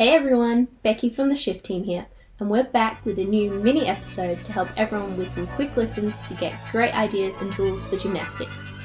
Hey everyone, Becky from the Shift Team here, and we're back with a new mini episode to help everyone with some quick listens to get great ideas and tools for gymnastics.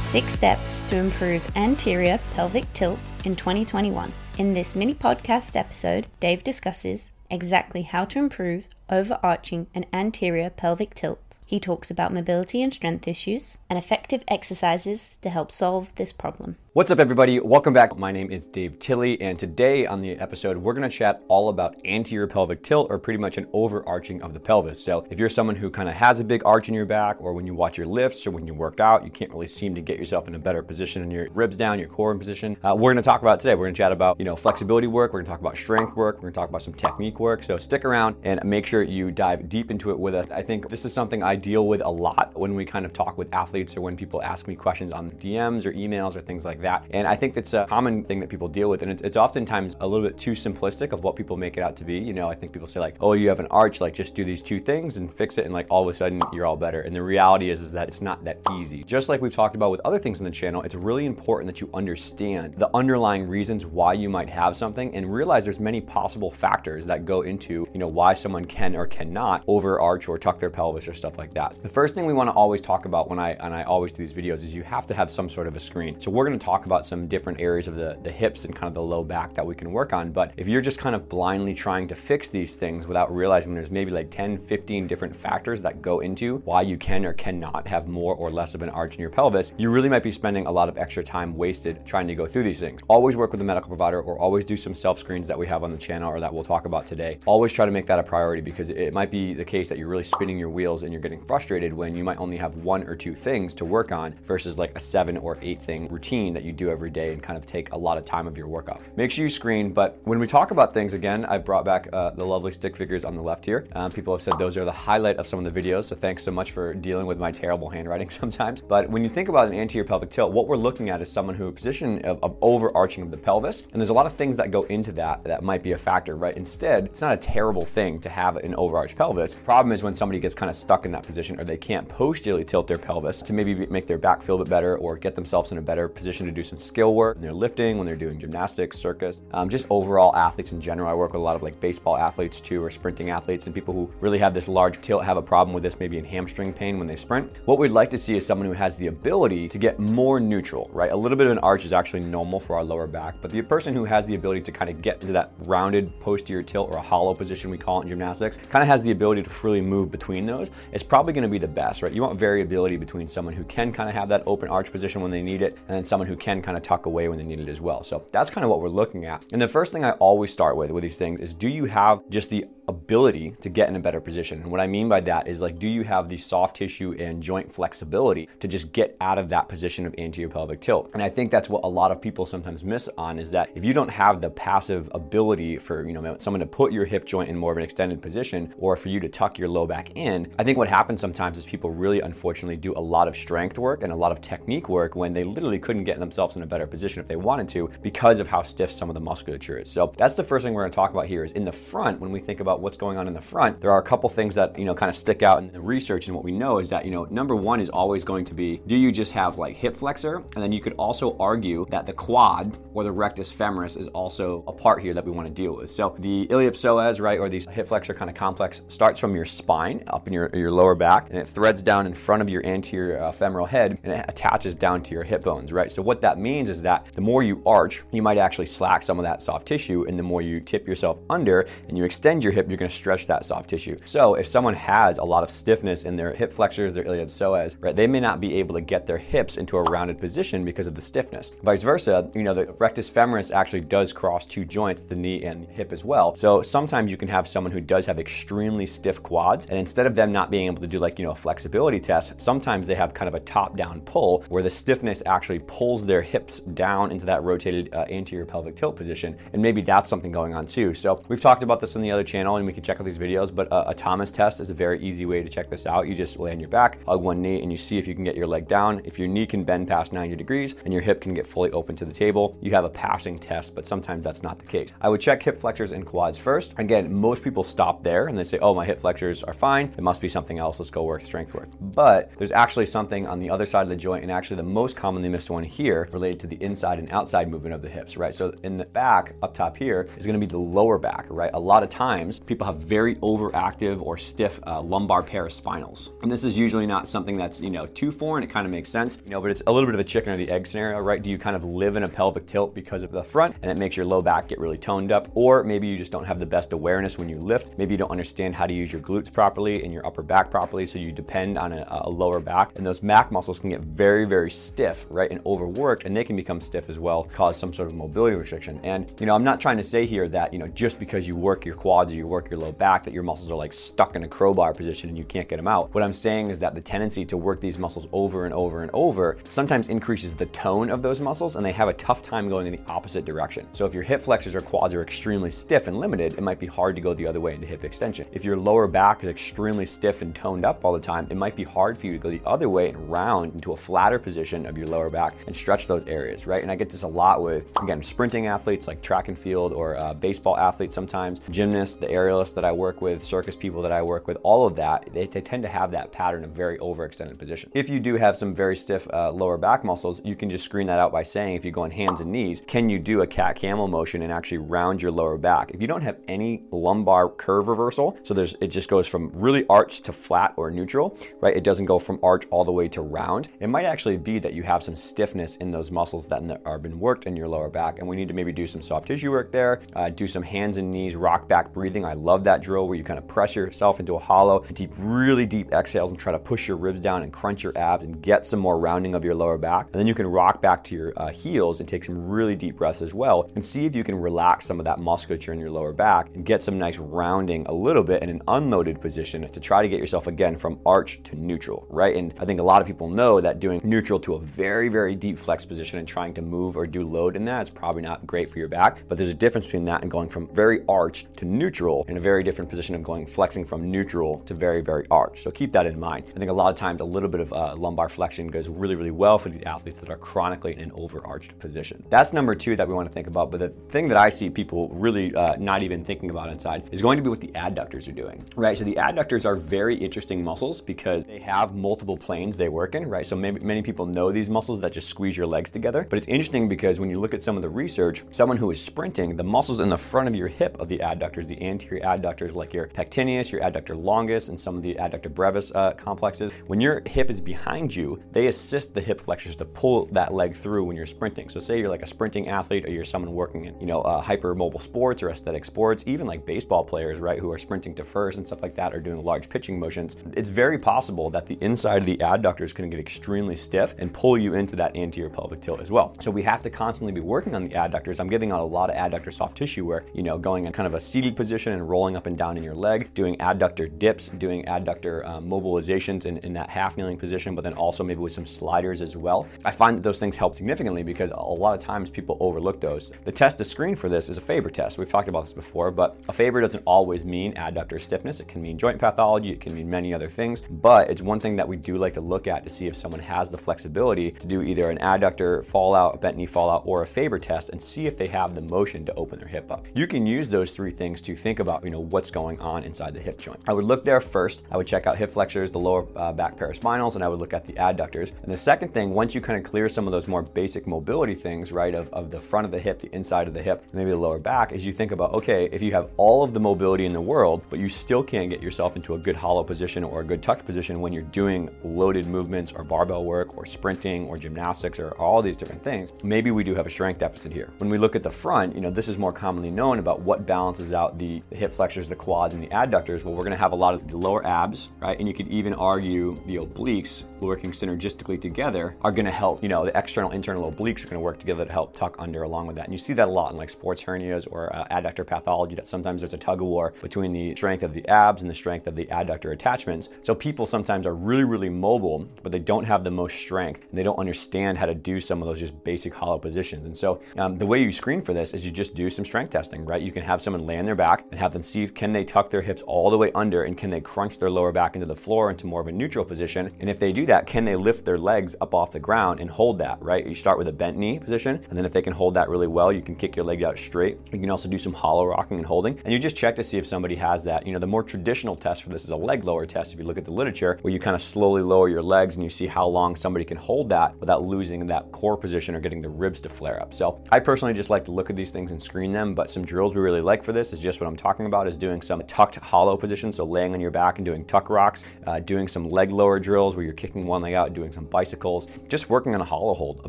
Six steps to improve anterior pelvic tilt in 2021. In this mini podcast episode, Dave discusses exactly how to improve overarching and anterior pelvic tilt he talks about mobility and strength issues and effective exercises to help solve this problem. What's up, everybody? Welcome back. My name is Dave Tilley, and today on the episode, we're going to chat all about anterior pelvic tilt or pretty much an overarching of the pelvis. So, if you're someone who kind of has a big arch in your back, or when you watch your lifts, or when you work out, you can't really seem to get yourself in a better position and your ribs down, your core in position, uh, we're going to talk about today. We're going to chat about you know flexibility work. We're going to talk about strength work. We're going to talk about some technique work. So stick around and make sure you dive deep into it with us. I think this is something I deal with a lot when we kind of talk with athletes or when people ask me questions on DMs or emails or things like that. And I think it's a common thing that people deal with, and it's, it's oftentimes a little bit too simplistic of what people make it out to be. You know, I think people say like, "Oh, you have an arch, like just do these two things and fix it, and like all of a sudden you're all better." And the reality is, is that it's not that easy. Just like we've talked about with other things in the channel, it's really important that you understand the underlying reasons why you might have something, and realize there's many possible factors that go into you know why someone can or cannot overarch or tuck their pelvis or stuff like that. The first thing we want to always talk about when I and I always do these videos is you have to have some sort of a screen. So we're going to talk about some different different areas of the, the hips and kind of the low back that we can work on. But if you're just kind of blindly trying to fix these things without realizing there's maybe like 10, 15 different factors that go into why you can or cannot have more or less of an arch in your pelvis, you really might be spending a lot of extra time wasted trying to go through these things. Always work with a medical provider or always do some self screens that we have on the channel or that we'll talk about today. Always try to make that a priority because it might be the case that you're really spinning your wheels and you're getting frustrated when you might only have one or two things to work on versus like a seven or eight thing routine that you do every day and kind of take a lot of time of your workout. Make sure you screen, but when we talk about things, again, I brought back uh, the lovely stick figures on the left here. Um, people have said those are the highlight of some of the videos, so thanks so much for dealing with my terrible handwriting sometimes. But when you think about an anterior pelvic tilt, what we're looking at is someone who position of, of overarching of the pelvis, and there's a lot of things that go into that that might be a factor, right? Instead, it's not a terrible thing to have an overarched pelvis. Problem is when somebody gets kind of stuck in that position or they can't posteriorly tilt their pelvis to maybe make their back feel a bit better or get themselves in a better position to do some skill work when they're lifting, when they're doing gymnastics, circus, um, just overall athletes in general. I work with a lot of like baseball athletes too, or sprinting athletes, and people who really have this large tilt have a problem with this, maybe in hamstring pain when they sprint. What we'd like to see is someone who has the ability to get more neutral, right? A little bit of an arch is actually normal for our lower back, but the person who has the ability to kind of get into that rounded posterior tilt or a hollow position, we call it in gymnastics, kind of has the ability to freely move between those, it's probably going to be the best, right? You want variability between someone who can kind of have that open arch position when they need it, and then someone who can kind of tuck away when they need it as well. So that's kind of what we're looking at. And the first thing I always start with with these things is do you have just the ability to get in a better position. And what I mean by that is like, do you have the soft tissue and joint flexibility to just get out of that position of anterior pelvic tilt? And I think that's what a lot of people sometimes miss on is that if you don't have the passive ability for, you know, someone to put your hip joint in more of an extended position or for you to tuck your low back in, I think what happens sometimes is people really unfortunately do a lot of strength work and a lot of technique work when they literally couldn't get themselves in a better position if they wanted to because of how stiff some of the musculature is. So that's the first thing we're going to talk about here is in the front when we think about what's going on in the front, there are a couple things that, you know, kind of stick out in the research and what we know is that, you know, number one is always going to be, do you just have like hip flexor? And then you could also argue that the quad or the rectus femoris is also a part here that we want to deal with. So the iliopsoas, right, or these hip flexor kind of complex starts from your spine up in your, your lower back and it threads down in front of your anterior uh, femoral head and it attaches down to your hip bones, right? So what that means is that the more you arch, you might actually slack some of that soft tissue and the more you tip yourself under and you extend your hip, you're going to stretch that soft tissue. So if someone has a lot of stiffness in their hip flexors, their iliopsoas, right, they may not be able to get their hips into a rounded position because of the stiffness. Vice versa, you know, the rectus femoris actually does cross two joints, the knee and hip as well. So sometimes you can have someone who does have extremely stiff quads, and instead of them not being able to do like, you know, a flexibility test, sometimes they have kind of a top-down pull where the stiffness actually pulls their hips down into that rotated uh, anterior pelvic tilt position, and maybe that's something going on too. So we've talked about this in the other channel channel and we can check out these videos, but uh, a Thomas test is a very easy way to check this out. You just lay on your back, hug one knee, and you see if you can get your leg down. If your knee can bend past 90 degrees and your hip can get fully open to the table, you have a passing test, but sometimes that's not the case. I would check hip flexors and quads first. Again, most people stop there and they say, oh, my hip flexors are fine. It must be something else. Let's go work strength work. But there's actually something on the other side of the joint, and actually the most commonly missed one here related to the inside and outside movement of the hips, right? So in the back, up top here, is gonna be the lower back, right? A lot of times people have very overactive or stiff uh, lumbar paraspinals. And this is usually not something that's, you know, too foreign. It kind of makes sense, you know, but it's a little bit of a chicken or the egg scenario, right? Do you kind of live in a pelvic tilt because of the front and it makes your low back get really toned up? Or maybe you just don't have the best awareness when you lift. Maybe you don't understand how to use your glutes properly and your upper back properly. So you depend on a, a lower back. And those back muscles can get very, very stiff, right? And overworked, and they can become stiff as well, cause some sort of mobility restriction. And, you know, I'm not trying to say here that, you know, just because you work your quads or you work your low back, that your muscles are like stuck in a crowbar position and you can't get them out. What I'm saying is that the tendency to work these muscles over and over and over sometimes increases the tone of those muscles and they have a tough time going in the opposite direction. So if your hip flexors or quads are extremely stiff and limited, it might be hard to go the other way into hip extension. If your lower back is extremely stiff and toned up all the time, it might be hard for you to go the other way and round into a flatter position of your lower back and stretch those areas, right? And I get this a lot with, again, sprinting athletes like track and field or uh, baseball athletes sometimes, gymnasts, the aerialists that I work with, circus people that I work with, all of that, they, they tend to have that pattern of very overextended position. If you do have some very stiff uh, lower back muscles, you can just screen that out by saying, if you go on hands and knees, can you do a cat camel motion and actually round your lower back? If you don't have any lumbar curve reversal, so there's it just goes from really arched to flat or neutral, right? It doesn't go from arch all the way to round. It might actually be that you have some stiffness in those muscles that are been worked in your lower back, and we need to maybe do some soft tissue work there. Uh, do some hands and knees, rock back breathing. Love that drill where you kind of press yourself into a hollow, deep, really deep exhales, and try to push your ribs down and crunch your abs and get some more rounding of your lower back. And then you can rock back to your uh, heels and take some really deep breaths as well, and see if you can relax some of that musculature in your lower back and get some nice rounding a little bit in an unloaded position to try to get yourself again from arch to neutral, right? And I think a lot of people know that doing neutral to a very, very deep flex position and trying to move or do load in that is probably not great for your back. But there's a difference between that and going from very arched to neutral in a very different position of going flexing from neutral to very, very arched. So keep that in mind. I think a lot of times a little bit of uh, lumbar flexion goes really, really well for these athletes that are chronically in an overarched position. That's number two that we want to think about. But the thing that I see people really uh, not even thinking about inside is going to be what the adductors are doing, right? So the adductors are very interesting muscles because they have multiple planes they work in, right? So maybe many people know these muscles that just squeeze your legs together. But it's interesting because when you look at some of the research, someone who is sprinting, the muscles in the front of your hip of the adductors, the anterior adductors, like your pectineus, your adductor longus, and some of the adductor brevis uh, complexes, when your hip is behind you, they assist the hip flexors to pull that leg through when you're sprinting. So say you're like a sprinting athlete or you're someone working in, you know, uh, hypermobile sports or aesthetic sports, even like baseball players, right, who are sprinting to first and stuff like that, or doing large pitching motions. It's very possible that the inside of the adductors can get extremely stiff and pull you into that anterior pelvic tilt as well. So we have to constantly be working on the adductors. I'm giving out a lot of adductor soft tissue work, you know, going in kind of a seated position and rolling up and down in your leg, doing adductor dips, doing adductor um, mobilizations in, in that half kneeling position, but then also maybe with some sliders as well. I find that those things help significantly because a lot of times people overlook those. The test to screen for this is a Faber test. We've talked about this before, but a Faber doesn't always mean adductor stiffness. It can mean joint pathology, it can mean many other things, but it's one thing that we do like to look at to see if someone has the flexibility to do either an adductor fallout, a bent knee fallout, or a Faber test and see if they have the motion to open their hip up. You can use those three things to think about, you know, what's going on inside the hip joint. I would look there first. I would check out hip flexors, the lower uh, back paraspinals, and I would look at the adductors. And the second thing, once you kind of clear some of those more basic mobility things, right, of, of the front of the hip, the inside of the hip, maybe the lower back, is you think about, okay, if you have all of the mobility in the world, but you still can't get yourself into a good hollow position or a good tucked position when you're doing loaded movements or barbell work or sprinting or gymnastics or all these different things, maybe we do have a strength deficit here. When we look at the front, you know, this is more commonly known about what balances out the, the hip flexors, the quads, and the adductors. Well, we're gonna have a lot of the lower abs, right? And you could even argue the obliques working synergistically together are gonna help, you know, the external, internal obliques are gonna work together to help tuck under along with that. And you see that a lot in like sports hernias or uh, adductor pathology that sometimes there's a tug of war between the strength of the abs and the strength of the adductor attachments. So people sometimes are really, really mobile, but they don't have the most strength and they don't understand how to do some of those just basic hollow positions. And so um, the way you screen for this is you just do some strength testing, right? You can have someone lay on their back and have them see can they tuck their hips all the way under and can they crunch their lower back into the floor into more of a neutral position. And if they do that, can they lift their legs up off the ground and hold that, right? You start with a bent knee position, and then if they can hold that really well, you can kick your leg out straight. You can also do some hollow rocking and holding. And you just check to see if somebody has that. You know, the more traditional test for this is a leg lower test if you look at the literature, where you kind of slowly lower your legs and you see how long somebody can hold that without losing that core position or getting the ribs to flare up. So I personally just like to look at these things and screen them, but some drills we really like for this is just what I'm talking about is doing some tucked hollow positions, so laying on your back and doing tuck rocks, uh, doing some leg lower drills where you're kicking one leg out doing some bicycles, just working on a hollow hold. A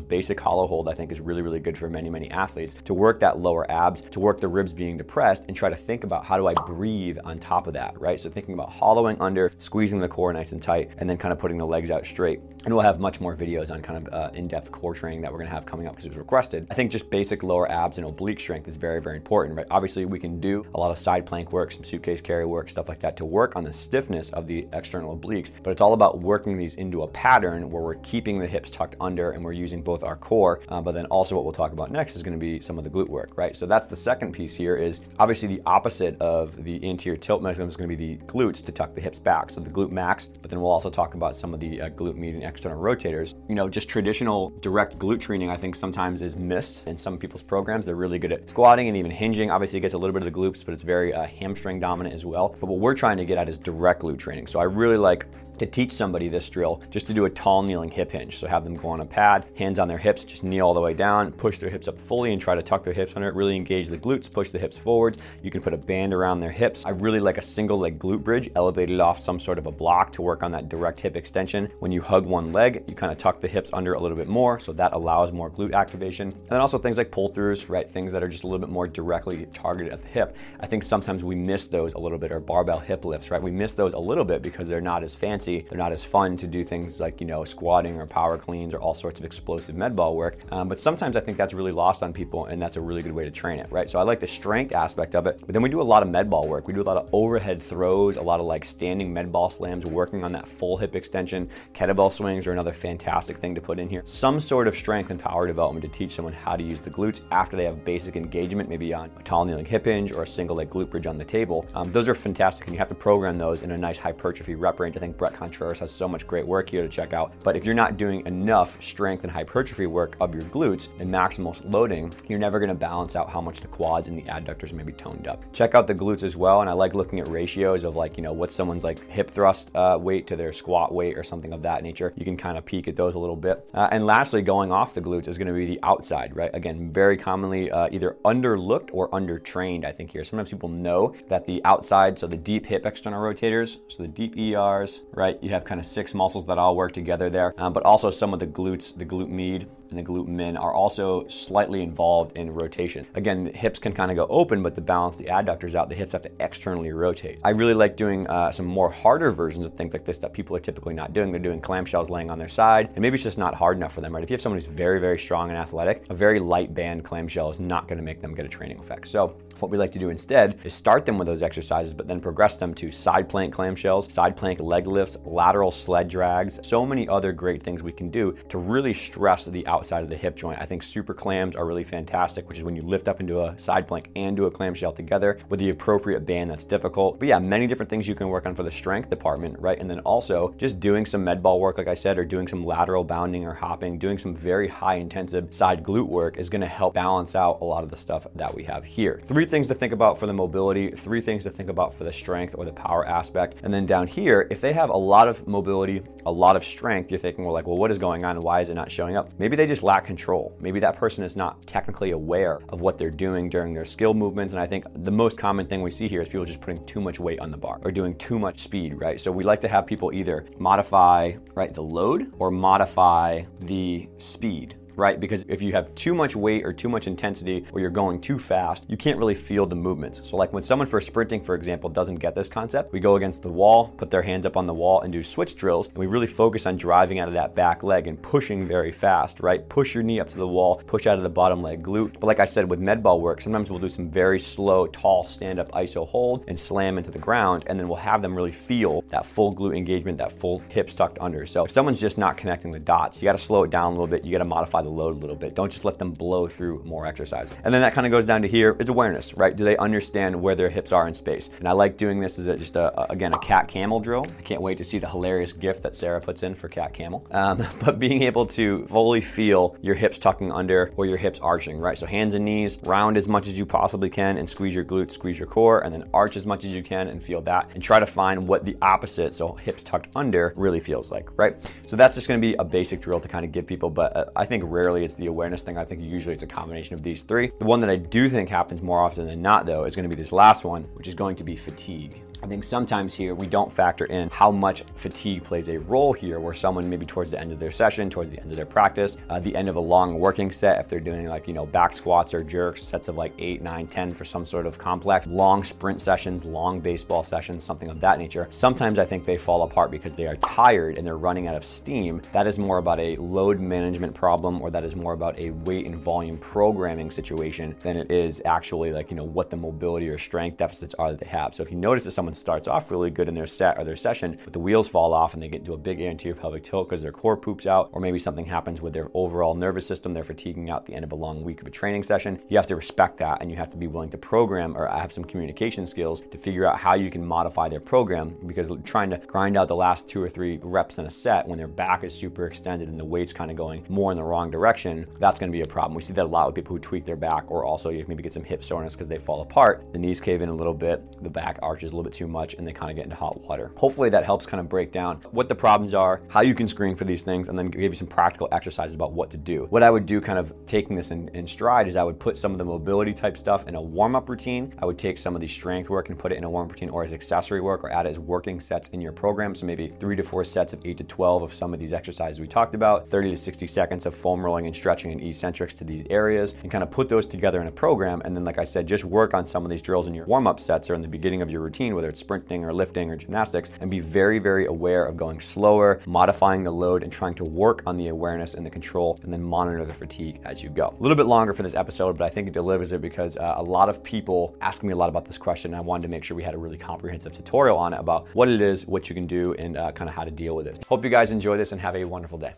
basic hollow hold I think is really, really good for many, many athletes to work that lower abs, to work the ribs being depressed and try to think about how do I breathe on top of that, right? So thinking about hollowing under, squeezing the core nice and tight, and then kind of putting the legs out straight. And we'll have much more videos on kind of uh, in-depth core training that we're gonna have coming up because it was requested. I think just basic lower abs and oblique strength is very, very important, right? Obviously we can do a lot of side plank work, some suitcase carry work, stuff like that to work on the stiffness of the external obliques, but it's all about working these into a pattern where we're keeping the hips tucked under and we're using both our core, uh, but then also what we'll talk about next is gonna be some of the glute work, right? So that's the second piece here is obviously the opposite of the anterior tilt mechanism is gonna be the glutes to tuck the hips back. So the glute max, but then we'll also talk about some of the uh, glute medius external rotators. You know, just traditional direct glute training, I think sometimes is missed in some people's programs. They're really good at squatting and even hinging. Obviously, it gets a little bit of the glutes, but it's very uh, hamstring dominant as well. But what we're trying to get at is direct glute training. So I really like to teach somebody this drill just to do a tall kneeling hip hinge. So have them go on a pad, hands on their hips, just kneel all the way down, push their hips up fully and try to tuck their hips under it. Really engage the glutes, push the hips forwards. You can put a band around their hips. I really like a single leg glute bridge elevated off some sort of a block to work on that direct hip extension. When you hug one leg, you kind of tuck the hips under a little bit more. So that allows more glute activation. And then also things like pull throughs, right? Things that are just a little bit more directly targeted at the hip. I think sometimes we miss those a little bit or barbell hip lifts, right? We miss those a little bit because they're not as fancy. They're not as fun to do things like, you know, squatting or power cleans or all sorts of explosive med ball work. Um, but sometimes I think that's really lost on people and that's a really good way to train it, right? So I like the strength aspect of it, but then we do a lot of med ball work. We do a lot of overhead throws, a lot of like standing med ball slams, working on that full hip extension. Kettlebell swings are another fantastic thing to put in here. Some sort of strength and power development to teach someone how to use the glutes after they have basic engagement, maybe on a tall kneeling hip hinge or a single leg glute bridge on the table. Um, those are fantastic and you have to program those in a nice hypertrophy rep range. I think Bret Contreras has so much great work here to check out. But if you're not doing enough strength and hypertrophy work of your glutes and maximal loading, you're never gonna balance out how much the quads and the adductors may be toned up. Check out the glutes as well. And I like looking at ratios of like, you know, what someone's like hip thrust uh, weight to their squat weight or something of that nature. You can kind of peek at those a little bit. Uh, and lastly, going off the glutes is gonna be the outside, right? Again, very commonly uh, either underlooked or undertrained, I think here. Sometimes people know that the outside, so the deep hip external rotators, so the deep ERs, right? You have kind of six muscles muscles that all work together there, um, but also some of the glutes, the glute med and the glute min are also slightly involved in rotation. Again, the hips can kind of go open, but to balance the adductors out, the hips have to externally rotate. I really like doing uh, some more harder versions of things like this that people are typically not doing. They're doing clamshells laying on their side, and maybe it's just not hard enough for them, right? If you have someone who's very, very strong and athletic, a very light band clamshell is not going to make them get a training effect. So what we like to do instead is start them with those exercises, but then progress them to side plank clamshells, side plank leg lifts, lateral sled drags, so many other great things we can do to really stress the outside of the hip joint. I think super clams are really fantastic, which is when you lift up into a side plank and do a clamshell together with the appropriate band that's difficult. But yeah, many different things you can work on for the strength department, right? And then also just doing some med ball work, like I said, or doing some lateral bounding or hopping, doing some very high intensive side glute work is gonna help balance out a lot of the stuff that we have here. Three things to think about for the mobility, three things to think about for the strength or the power aspect. And then down here, if they have a lot of mobility, a lot of strength, you're thinking, well, like, well, what is going on why is it not showing up? Maybe they just lack control. Maybe that person is not technically aware of what they're doing during their skill movements. And I think the most common thing we see here is people just putting too much weight on the bar or doing too much speed, right? So we like to have people either modify, right, the load or modify the speed right? Because if you have too much weight or too much intensity or you're going too fast, you can't really feel the movements. So like when someone for sprinting, for example, doesn't get this concept, we go against the wall, put their hands up on the wall and do switch drills. And we really focus on driving out of that back leg and pushing very fast, right? Push your knee up to the wall, push out of the bottom leg glute. But like I said, with med ball work, sometimes we'll do some very slow, tall stand-up iso hold and slam into the ground. And then we'll have them really feel that full glute engagement, that full hips tucked under. So if someone's just not connecting the dots, you got to slow it down a little bit. You got to modify the load a little bit. Don't just let them blow through more exercise. And then that kind of goes down to here is awareness, right? Do they understand where their hips are in space? And I like doing this as a, just a, again, a cat camel drill. I can't wait to see the hilarious gift that Sarah puts in for cat camel. Um, but being able to fully feel your hips tucking under or your hips arching, right? So hands and knees, round as much as you possibly can and squeeze your glutes, squeeze your core, and then arch as much as you can and feel that. And try to find what the opposite, so hips tucked under, really feels like, right? So that's just gonna be a basic drill to kind of give people, but uh, I think rarely it's the awareness thing. I think usually it's a combination of these three. The one that I do think happens more often than not, though, is gonna be this last one, which is going to be fatigue. I think sometimes here we don't factor in how much fatigue plays a role here, where someone maybe towards the end of their session, towards the end of their practice, uh, the end of a long working set, if they're doing like, you know, back squats or jerks, sets of like eight, nine, 10 for some sort of complex, long sprint sessions, long baseball sessions, something of that nature. Sometimes I think they fall apart because they are tired and they're running out of steam. That is more about a load management problem or that is more about a weight and volume programming situation than it is actually like, you know, what the mobility or strength deficits are that they have. So if you notice that someone starts off really good in their set or their session, but the wheels fall off and they get into a big anterior pelvic tilt because their core poops out, or maybe something happens with their overall nervous system, they're fatiguing out the end of a long week of a training session. You have to respect that and you have to be willing to program or have some communication skills to figure out how you can modify their program because trying to grind out the last two or three reps in a set when their back is super extended and the weight's kind of going more in the wrong direction, that's going to be a problem. We see that a lot with people who tweak their back or also you maybe get some hip soreness because they fall apart. The knees cave in a little bit, the back arches a little bit too much, and they kind of get into hot water. Hopefully, that helps kind of break down what the problems are, how you can screen for these things, and then give you some practical exercises about what to do. What I would do, kind of taking this in, in stride, is I would put some of the mobility type stuff in a warm up routine. I would take some of the strength work and put it in a warm up routine or as accessory work or add it as working sets in your program. So maybe three to four sets of eight to 12 of some of these exercises we talked about, 30 to 60 seconds of foam rolling and stretching and eccentrics to these areas, and kind of put those together in a program. And then, like I said, just work on some of these drills in your warm up sets or in the beginning of your routine, whether it's sprinting or lifting or gymnastics, and be very, very aware of going slower, modifying the load, and trying to work on the awareness and the control, and then monitor the fatigue as you go. A little bit longer for this episode, but I think it delivers it because uh, a lot of people ask me a lot about this question. And I wanted to make sure we had a really comprehensive tutorial on it about what it is, what you can do, and uh, kind of how to deal with it. Hope you guys enjoy this and have a wonderful day.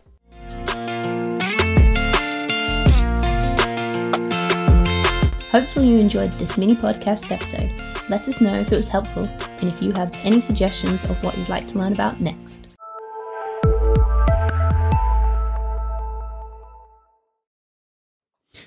Hopefully, you enjoyed this mini podcast episode. Let us know if it was helpful and if you have any suggestions of what you'd like to learn about next.